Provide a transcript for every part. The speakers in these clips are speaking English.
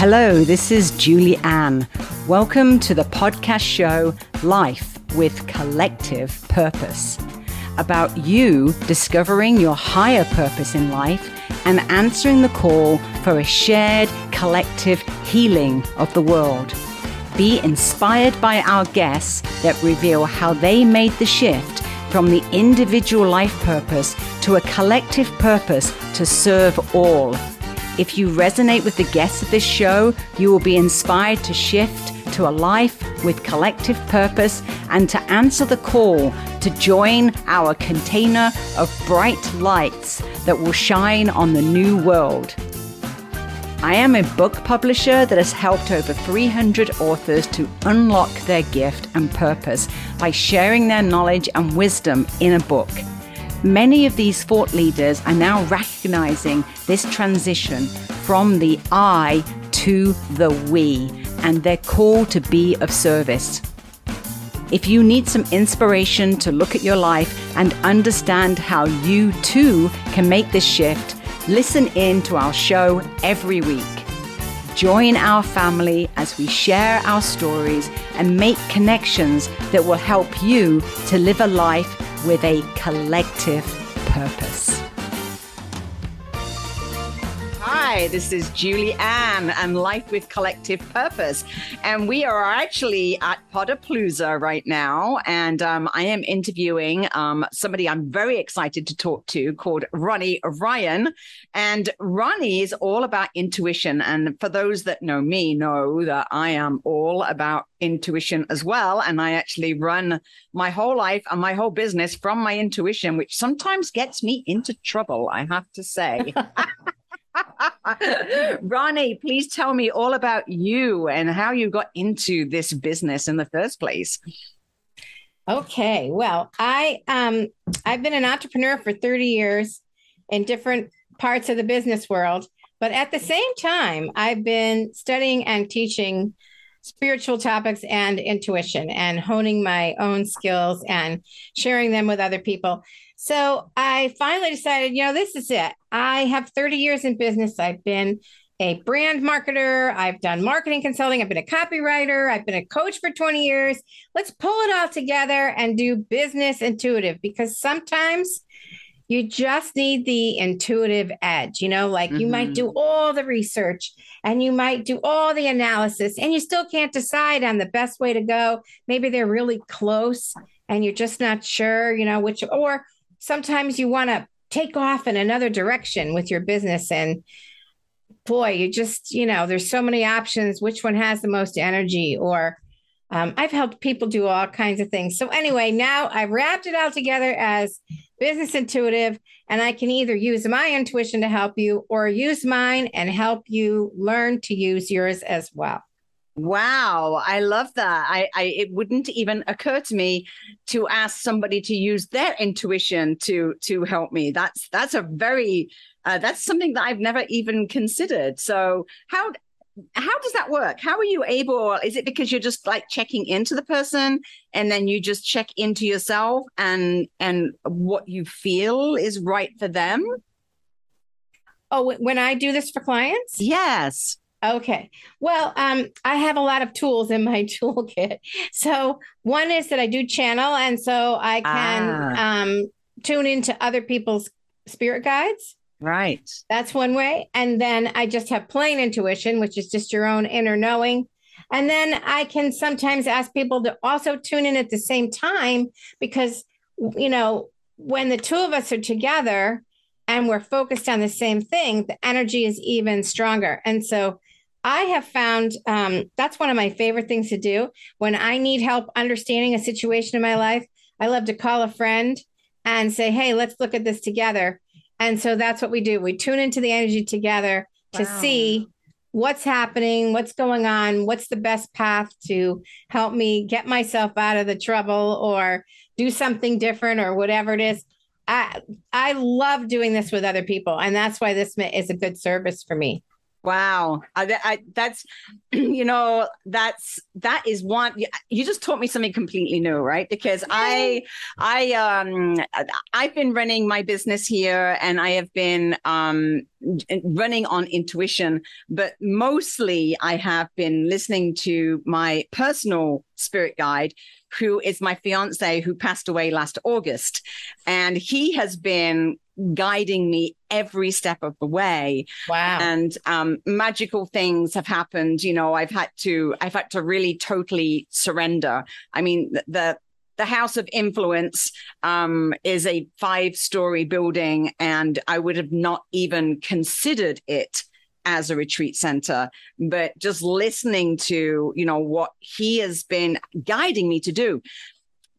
Hello, this is Julie Ann. Welcome to the podcast show Life with Collective Purpose. About you discovering your higher purpose in life and answering the call for a shared collective healing of the world. Be inspired by our guests that reveal how they made the shift from the individual life purpose to a collective purpose to serve all. If you resonate with the guests of this show, you will be inspired to shift to a life with collective purpose and to answer the call to join our container of bright lights that will shine on the new world. I am a book publisher that has helped over 300 authors to unlock their gift and purpose by sharing their knowledge and wisdom in a book. Many of these thought leaders are now recognizing this transition from the I to the we and their call to be of service. If you need some inspiration to look at your life and understand how you too can make this shift, listen in to our show every week. Join our family as we share our stories and make connections that will help you to live a life with a collective purpose. Hi, this is Julie Ann and Life with Collective Purpose. And we are actually at Podapalooza right now. And um, I am interviewing um, somebody I'm very excited to talk to called Ronnie Ryan. And Ronnie is all about intuition. And for those that know me, know that I am all about intuition as well. And I actually run my whole life and my whole business from my intuition, which sometimes gets me into trouble, I have to say. Ronnie, please tell me all about you and how you got into this business in the first place. Okay, well, I um I've been an entrepreneur for 30 years in different parts of the business world, but at the same time, I've been studying and teaching spiritual topics and intuition and honing my own skills and sharing them with other people. So I finally decided, you know, this is it. I have 30 years in business. I've been a brand marketer. I've done marketing consulting. I've been a copywriter. I've been a coach for 20 years. Let's pull it all together and do business intuitive because sometimes you just need the intuitive edge. You know, like mm-hmm. you might do mm-hmm. all the research and you might do all the analysis and you still can't decide on the best way to go. Maybe they're really close and you're just not sure, you know, which, or sometimes you want to take off in another direction with your business and boy you just you know there's so many options which one has the most energy or um, i've helped people do all kinds of things. So anyway now i've wrapped it all together as business intuitive and i can either use my intuition to help you or use mine and help you learn to use yours as well Wow, I love that. I, I it wouldn't even occur to me to ask somebody to use their intuition to to help me. That's that's a very uh, that's something that I've never even considered. So how how does that work? How are you able? Is it because you're just like checking into the person and then you just check into yourself and and what you feel is right for them? Oh, when I do this for clients? Yes. Okay. Well, um, I have a lot of tools in my toolkit. So one is that I do channel, and so I can ah. um, tune into other people's spirit guides. Right. That's one way. And then I just have plain intuition, which is just your own inner knowing. And then I can sometimes ask people to also tune in at the same time because, you know, when the two of us are together and we're focused on the same thing, the energy is even stronger. And so I have found um, that's one of my favorite things to do when I need help understanding a situation in my life. I love to call a friend and say, Hey, let's look at this together. And so that's what we do. We tune into the energy together wow. to see what's happening, what's going on, what's the best path to help me get myself out of the trouble or do something different or whatever it is. I I love doing this with other people, and that's why this is a good service for me. Wow, I, I, that's you know that's that is one. You just taught me something completely new, right? Because I I um I've been running my business here, and I have been um running on intuition, but mostly I have been listening to my personal spirit guide, who is my fiance who passed away last August, and he has been guiding me every step of the way. Wow. And um, magical things have happened. You know, I've had to, I've had to really totally surrender. I mean, the, the House of Influence um, is a five story building, and I would have not even considered it as a retreat center. But just listening to you know what he has been guiding me to do.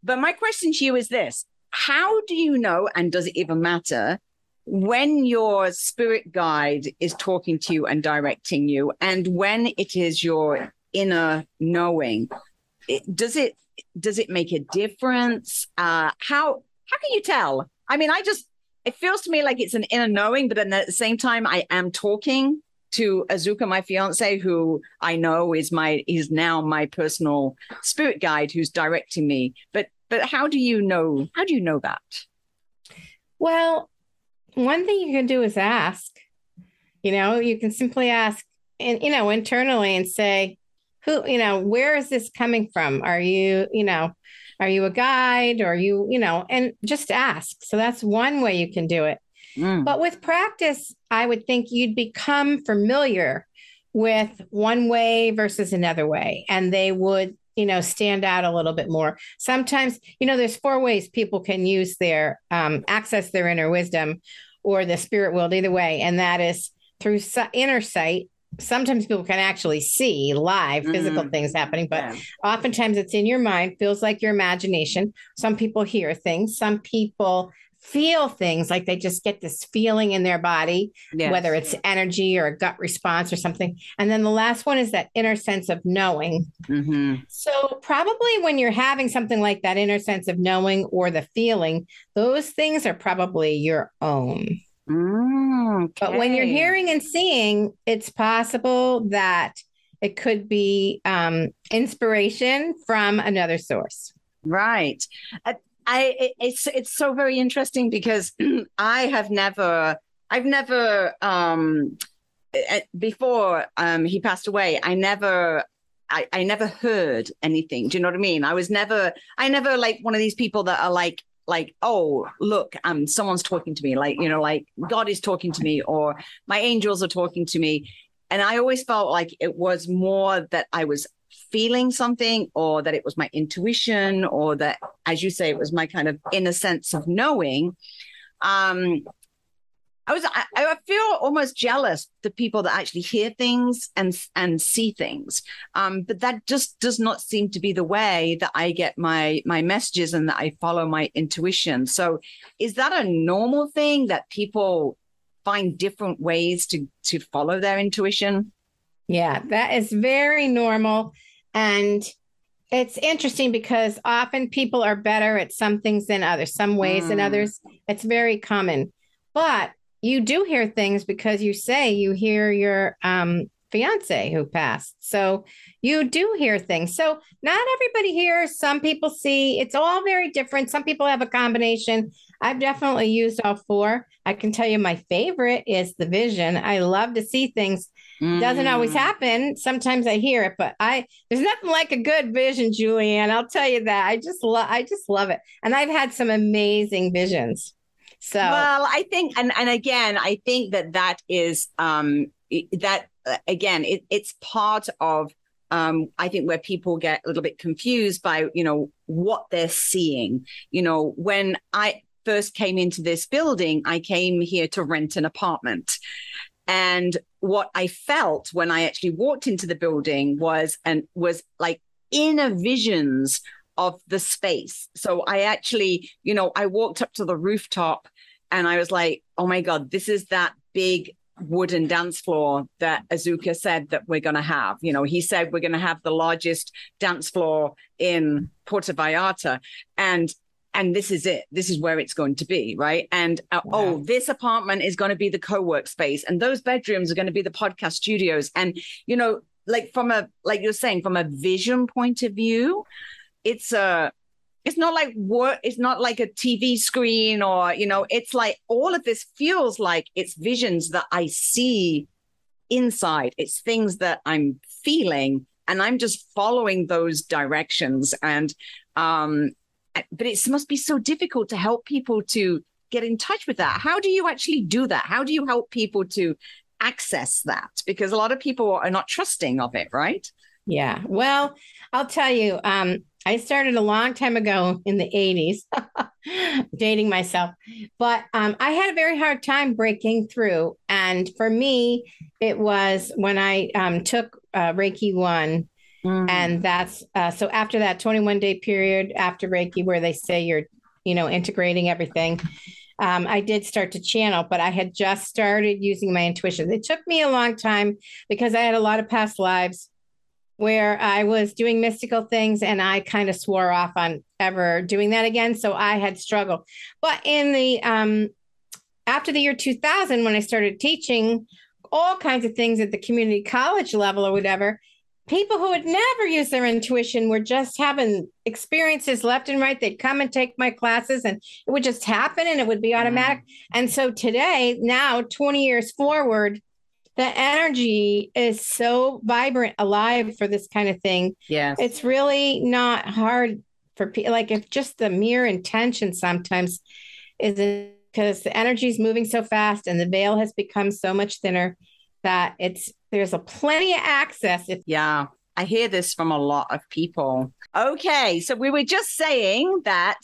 But my question to you is this. How do you know, and does it even matter, when your spirit guide is talking to you and directing you, and when it is your inner knowing? Does it does it make a difference? Uh, how how can you tell? I mean, I just it feels to me like it's an inner knowing, but at the same time, I am talking to Azuka, my fiance, who I know is my is now my personal spirit guide, who's directing me. But but how do you know? How do you know that? Well, one thing you can do is ask. You know, you can simply ask, and you know, internally, and say, "Who? You know, where is this coming from? Are you, you know, are you a guide? Or are you, you know?" And just ask. So that's one way you can do it. Mm. But with practice, I would think you'd become familiar with one way versus another way, and they would you know stand out a little bit more sometimes you know there's four ways people can use their um, access their inner wisdom or the spirit world either way and that is through inner sight sometimes people can actually see live physical mm. things happening but yeah. oftentimes it's in your mind feels like your imagination some people hear things some people feel things like they just get this feeling in their body, yes. whether it's energy or a gut response or something. And then the last one is that inner sense of knowing. Mm-hmm. So, probably when you're having something like that inner sense of knowing or the feeling, those things are probably your own. Mm, okay. But when you're hearing and seeing, it's possible that it could be um, inspiration from another source. Right. Uh, I it's it's so very interesting because I have never I've never um before um he passed away I never I, I never heard anything. Do you know what I mean? I was never I never like one of these people that are like like oh look um someone's talking to me like you know like God is talking to me or my angels are talking to me. And I always felt like it was more that I was feeling something or that it was my intuition or that as you say it was my kind of inner sense of knowing. Um I was I, I, feel almost jealous the people that actually hear things and and see things. Um, but that just does not seem to be the way that I get my my messages and that I follow my intuition. So is that a normal thing that people find different ways to to follow their intuition? Yeah, that is very normal. And it's interesting because often people are better at some things than others, some ways mm. than others. It's very common. But you do hear things because you say you hear your um, fiance who passed. So you do hear things. So not everybody hears. Some people see. It's all very different. Some people have a combination. I've definitely used all four. I can tell you my favorite is the vision. I love to see things Mm. Doesn't always mm. happen. Sometimes I hear it, but I there's nothing like a good vision, Julie Ann. I'll tell you that. I just love I just love it. And I've had some amazing visions. So Well, I think and and again, I think that that is um that uh, again, it, it's part of um, I think where people get a little bit confused by, you know, what they're seeing. You know, when I first came into this building, I came here to rent an apartment. And what I felt when I actually walked into the building was and was like inner visions of the space. So I actually, you know, I walked up to the rooftop and I was like, oh my God, this is that big wooden dance floor that Azuka said that we're going to have. You know, he said we're going to have the largest dance floor in Puerto Vallarta. And and this is it. This is where it's going to be, right? And uh, wow. oh, this apartment is going to be the co-work space, and those bedrooms are going to be the podcast studios. And you know, like from a like you're saying, from a vision point of view, it's a it's not like what it's not like a TV screen or you know, it's like all of this feels like it's visions that I see inside. It's things that I'm feeling and I'm just following those directions. And um, but it must be so difficult to help people to get in touch with that. How do you actually do that? How do you help people to access that? Because a lot of people are not trusting of it, right? Yeah. Well, I'll tell you, um, I started a long time ago in the 80s, dating myself, but um, I had a very hard time breaking through. And for me, it was when I um, took uh, Reiki 1 Mm. And that's uh, so after that 21 day period after Reiki, where they say you're, you know, integrating everything, um, I did start to channel, but I had just started using my intuition. It took me a long time because I had a lot of past lives where I was doing mystical things and I kind of swore off on ever doing that again. So I had struggled. But in the, um, after the year 2000, when I started teaching all kinds of things at the community college level or whatever, people who had never used their intuition were just having experiences left and right. They'd come and take my classes and it would just happen and it would be automatic. Mm. And so today, now 20 years forward, the energy is so vibrant, alive for this kind of thing. Yeah. It's really not hard for people. Like if just the mere intention sometimes is because the energy is moving so fast and the veil has become so much thinner that it's there's a plenty of access. If- yeah. I hear this from a lot of people. Okay, so we were just saying that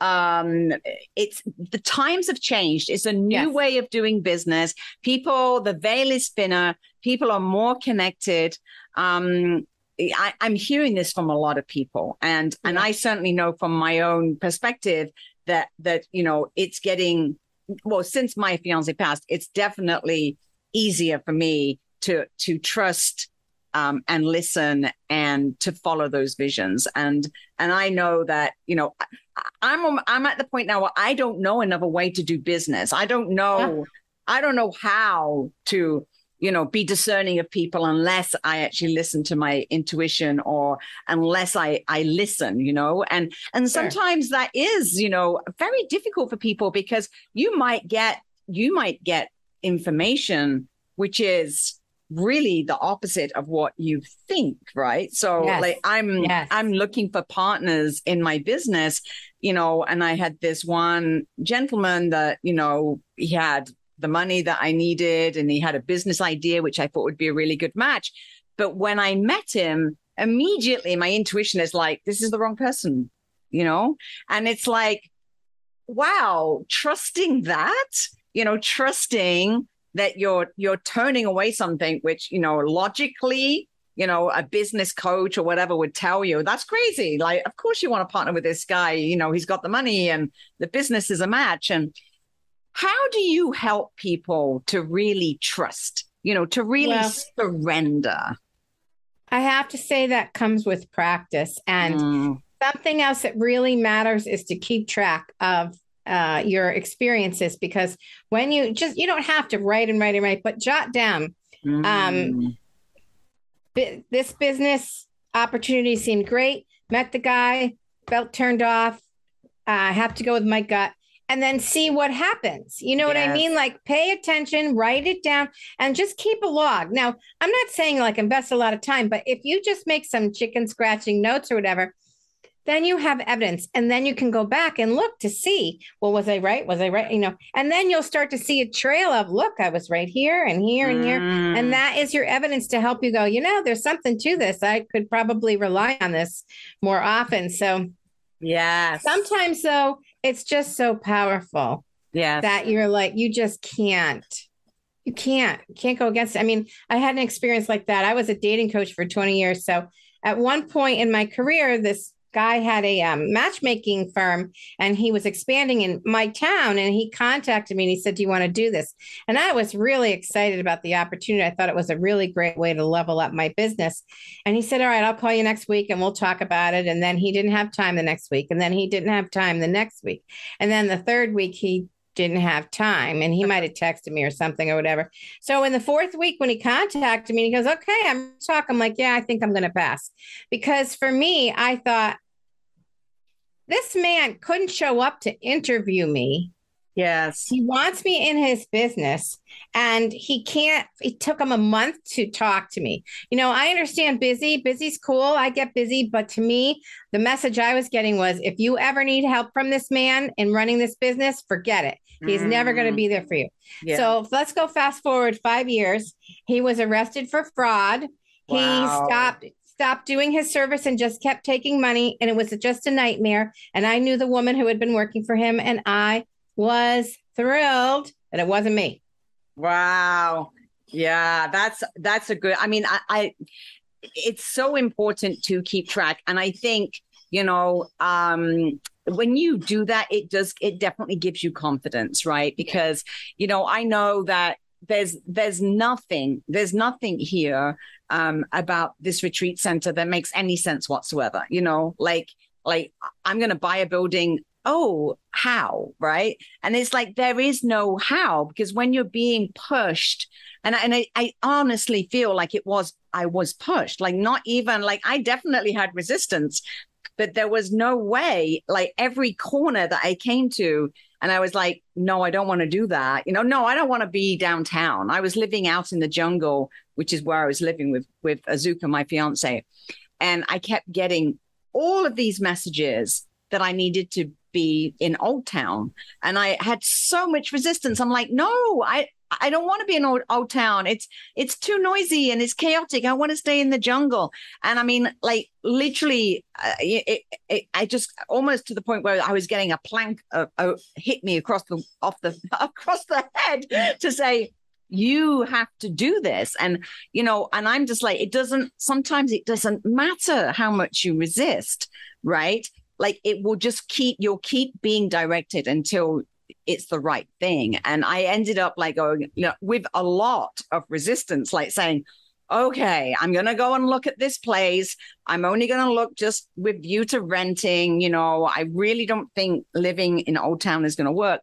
um it's the times have changed. It's a new yes. way of doing business. People the veil is thinner. People are more connected. Um I, am hearing this from a lot of people. And and i certainly know from my own perspective that that you know it's getting well since my fiance passed it's definitely easier for me to to trust um, and listen and to follow those visions and and I know that you know I'm I'm at the point now where I don't know another way to do business. I don't know yeah. I don't know how to you know be discerning of people unless I actually listen to my intuition or unless I I listen you know and and sometimes sure. that is you know very difficult for people because you might get you might get information which is really the opposite of what you think right so yes. like i'm yes. i'm looking for partners in my business you know and i had this one gentleman that you know he had the money that i needed and he had a business idea which i thought would be a really good match but when i met him immediately my intuition is like this is the wrong person you know and it's like wow trusting that you know trusting that you're you're turning away something which you know logically you know a business coach or whatever would tell you that's crazy. Like of course you want to partner with this guy. You know he's got the money and the business is a match. And how do you help people to really trust you know to really surrender? I have to say that comes with practice. And mm. something else that really matters is to keep track of uh, your experiences because when you just you don't have to write and write and write, but jot down. Um, mm. Um, this business opportunity seemed great. Met the guy, felt turned off. I uh, have to go with my gut and then see what happens. You know yes. what I mean? Like pay attention, write it down, and just keep a log. Now, I'm not saying like invest a lot of time, but if you just make some chicken scratching notes or whatever, then you have evidence and then you can go back and look to see well was i right? Was i right? You know and then you'll start to see a trail of look i was right here and here and here. And mm. that is your evidence to help you go you know there's something to this. I could probably rely on this more often. So yeah sometimes though it's just so powerful yeah that you're like you just can't you can't can't go against it. i mean i had an experience like that. I was a dating coach for 20 years. So at one point in my career this guy had a um, matchmaking firm and he was expanding in my town. And he contacted me and he said, Do you want to do this? And I was really excited about the opportunity. I thought it was a really great way to level up my business. And he said, All right, I'll call you next week and we'll talk about it. And then he didn't have time the next week. And then he didn't have time the next week. And then the third week, he didn't have time and he might have texted me or something or whatever. So in the fourth week when he contacted me, he goes, "Okay, I'm talking." I'm like, "Yeah, I think I'm going to pass." Because for me, I thought this man couldn't show up to interview me Yes. He wants me in his business and he can't, it took him a month to talk to me. You know, I understand busy, busy's cool. I get busy. But to me, the message I was getting was if you ever need help from this man in running this business, forget it. He's mm. never going to be there for you. Yeah. So let's go fast forward five years. He was arrested for fraud. Wow. He stopped stopped doing his service and just kept taking money and it was just a nightmare and i knew the woman who had been working for him and i was thrilled that it wasn't me. Wow. Yeah, that's that's a good. I mean, I, I it's so important to keep track, and I think you know um when you do that it does it definitely gives you confidence right because you know i know that there's there's nothing there's nothing here um about this retreat center that makes any sense whatsoever you know? Like like i'm going to buy a building. Oh, how, right? And it's like there is no how because when you're being pushed, and, and I, I honestly feel like it was, I was pushed, like not even like I definitely had resistance, but there was no way, like every corner that I came to, and I was like, no, I don't want to do that. You know, no, I don't want to be downtown. I was living out in the jungle, which is where I was living with with Azuka, my fiance. And I kept getting all of these messages that I needed to be in Old Town. And I had so much resistance. I'm like, no, I, I don't want to be in old, old town. It's it's too noisy and it's chaotic. I want to stay in the jungle. And I mean, like literally, uh, it, it, I just almost to the point where I was getting a plank uh, uh, hit me across the off the across the head to say you have to do this and you know and i'm just like it doesn't sometimes it doesn't matter how much you resist right like it will just keep you'll keep being directed until it's the right thing and i ended up like going you know, with a lot of resistance like saying okay i'm going to go and look at this place i'm only going to look just with view to renting you know i really don't think living in old town is going to work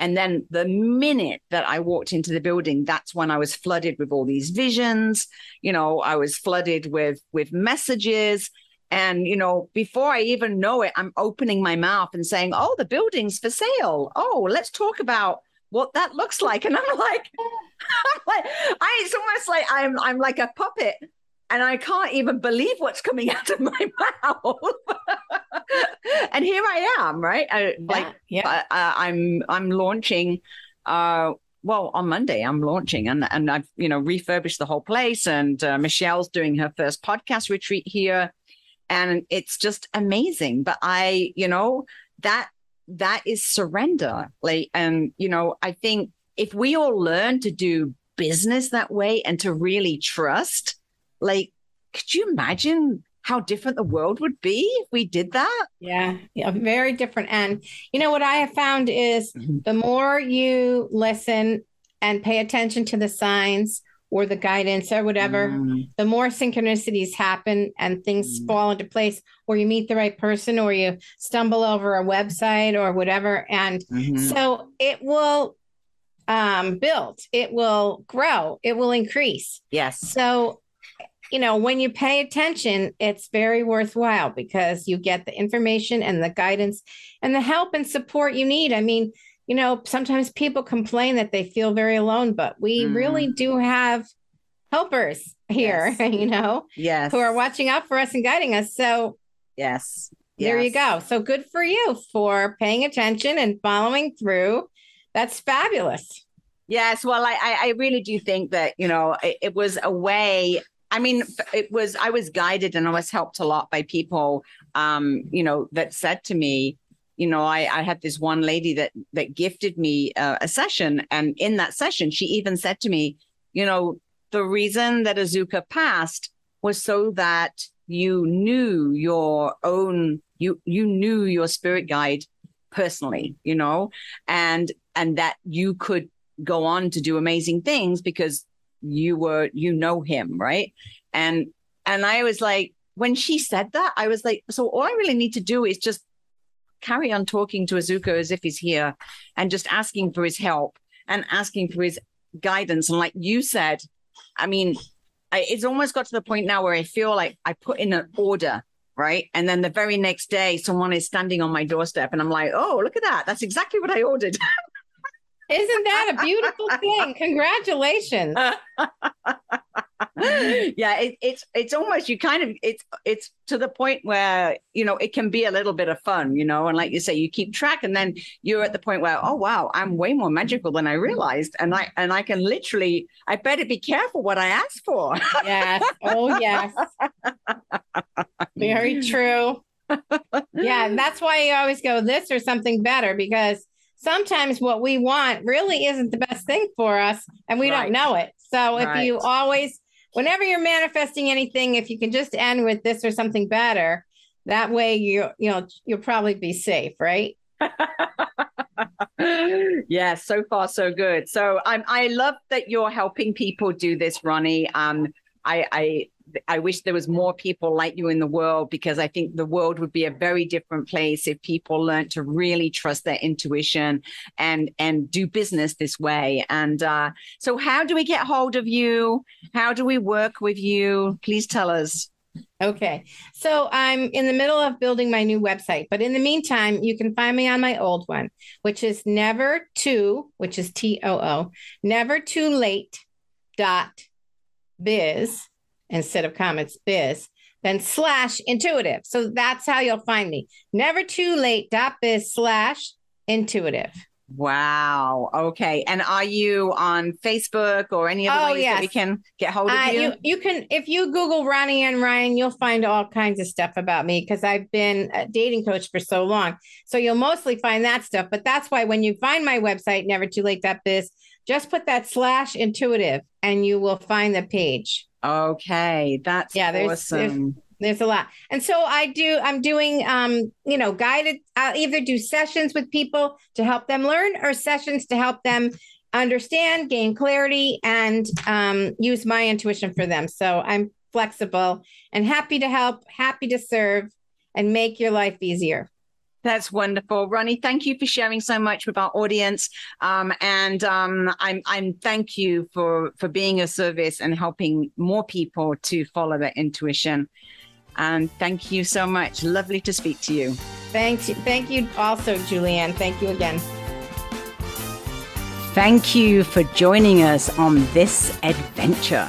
and then the minute that I walked into the building, that's when I was flooded with all these visions. You know, I was flooded with with messages. And, you know, before I even know it, I'm opening my mouth and saying, oh, the building's for sale. Oh, let's talk about what that looks like. And I'm like, I'm like I, it's almost like I'm, I'm like a puppet and I can't even believe what's coming out of my mouth. and here I am, right? I, yeah, like, yeah. I, I'm, I'm launching, uh, well, on Monday I'm launching and and I've you know refurbished the whole place and uh, Michelle's doing her first podcast retreat here and it's just amazing. But i you know that that is surrender. Like and you know i think if we all learn to do business that way and to really trust like could you imagine how different the world would be if we did that? Yeah, yeah very different. And you know what i have found is mm-hmm. the more you listen and pay attention to the signs or the guidance or whatever, mm. the more synchronicities happen and things mm. fall into place, or you meet the right person, or you stumble over a website or whatever. And mm-hmm. so it will um, build, it will grow, it will increase. Yes. So, you know, when you pay attention, it's very worthwhile because you get the information and the guidance and the help and support you need. I mean, you know, sometimes people complain that they feel very alone, but we mm. really do have helpers here, yes. you know, yes, who are watching out for us and guiding us. So, yes, there you go. So good for you for paying attention and following through. That's fabulous. Yes, well, I I really do think that you know it, it was a way I mean, it was I was guided and I was helped a lot by people, um, you know, that said to me, you know, I, I had this one lady that that gifted me uh, a session, and in that session, she even said to me, you know, the reason that Azuka passed was so that you knew your own you you knew your spirit guide personally you know and and that you could go on to do amazing things because you were you know him right? And and i was like when she said that i was like so all i really need to do is just carry on talking to Azuka as if he's here and just asking for his help and asking for his guidance and like you said i mean I, it's almost got to the point now where i feel like i put in an order right and then the very next day someone is standing on my doorstep and i'm like oh look at that that's exactly what i ordered Isn't that a beautiful thing? Congratulations. yeah, it, it's it's almost you kind of it's it's to the point where you know it can be a little bit of fun, you know, and like you say, you keep track, and then you're at the point where oh wow, I'm way more magical than I realized, and I and I can literally I better be careful what I ask for. yes. Oh yes. Very true. Yeah, and that's why you always go this or something better because sometimes what we want really isn't the best thing for us and we right. don't know it. So if right. you always, whenever you're manifesting anything, if you can just end with this or something better, that way you you know you'll probably be safe, right? yeah, so far so good. So I'm I love that you're helping people do this, Ronnie. Um, I I I wish there was more people like you in the world because I think the world would be a very different place if people learned to really trust their intuition and and do business this way. And uh, so, how do we get hold of you? How do we work with you? Please tell us. Okay. So I'm in the middle of building my new website, but in the meantime, you can find me on my old one, which is never too, which is T O O, never too late dot biz instead of comments biz, then slash intuitive. So that's how you'll find me. Never too late dot biz slash intuitive. Wow. Okay. And are you on Facebook or any other oh, ways yes. that we can get hold of uh, you? you? You can, if you Google Ronnie Ann Ryan, you'll find all kinds of stuff about me because I've been a dating coach for so long. So you'll mostly find that stuff. But that's why when you find my website, never too late biz, just put that slash intuitive and you will find the page. Okay, that's yeah. There's, awesome. There's, there's a lot, and so I do. I'm doing, um, you know, guided. I'll either do sessions with people to help them learn, or sessions to help them understand, gain clarity, and um, use my intuition for them. So I'm flexible and happy to help, happy to serve, and make your life easier. That's wonderful, Ronnie. Thank you for sharing so much with our audience, um, and um, I'm I'm thank you for for being a service and helping more people to follow their intuition. And thank you so much. Lovely to speak to you. Thank you. Thank you also, Julie Ann. Thank you again. Thank you for joining us on this adventure.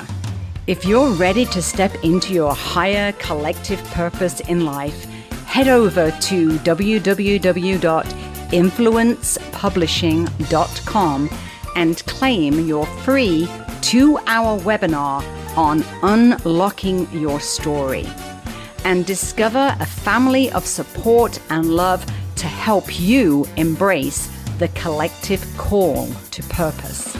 If you're ready to step into your higher collective purpose in life head over to www.influencepublishing.com and claim your free two hour webinar on unlocking your story. And discover a family of support and love to help you embrace the collective call to purpose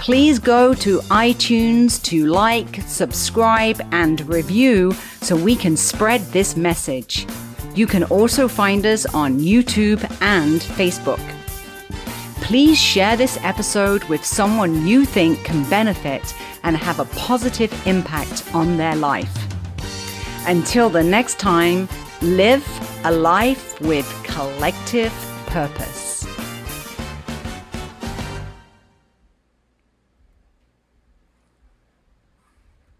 please go to iTunes to like, subscribe, and review so we can spread this message. You can also find us on YouTube and Facebook. Please share this episode with someone you think can benefit and have a positive impact on their life. Until the next time, live a life with collective purpose.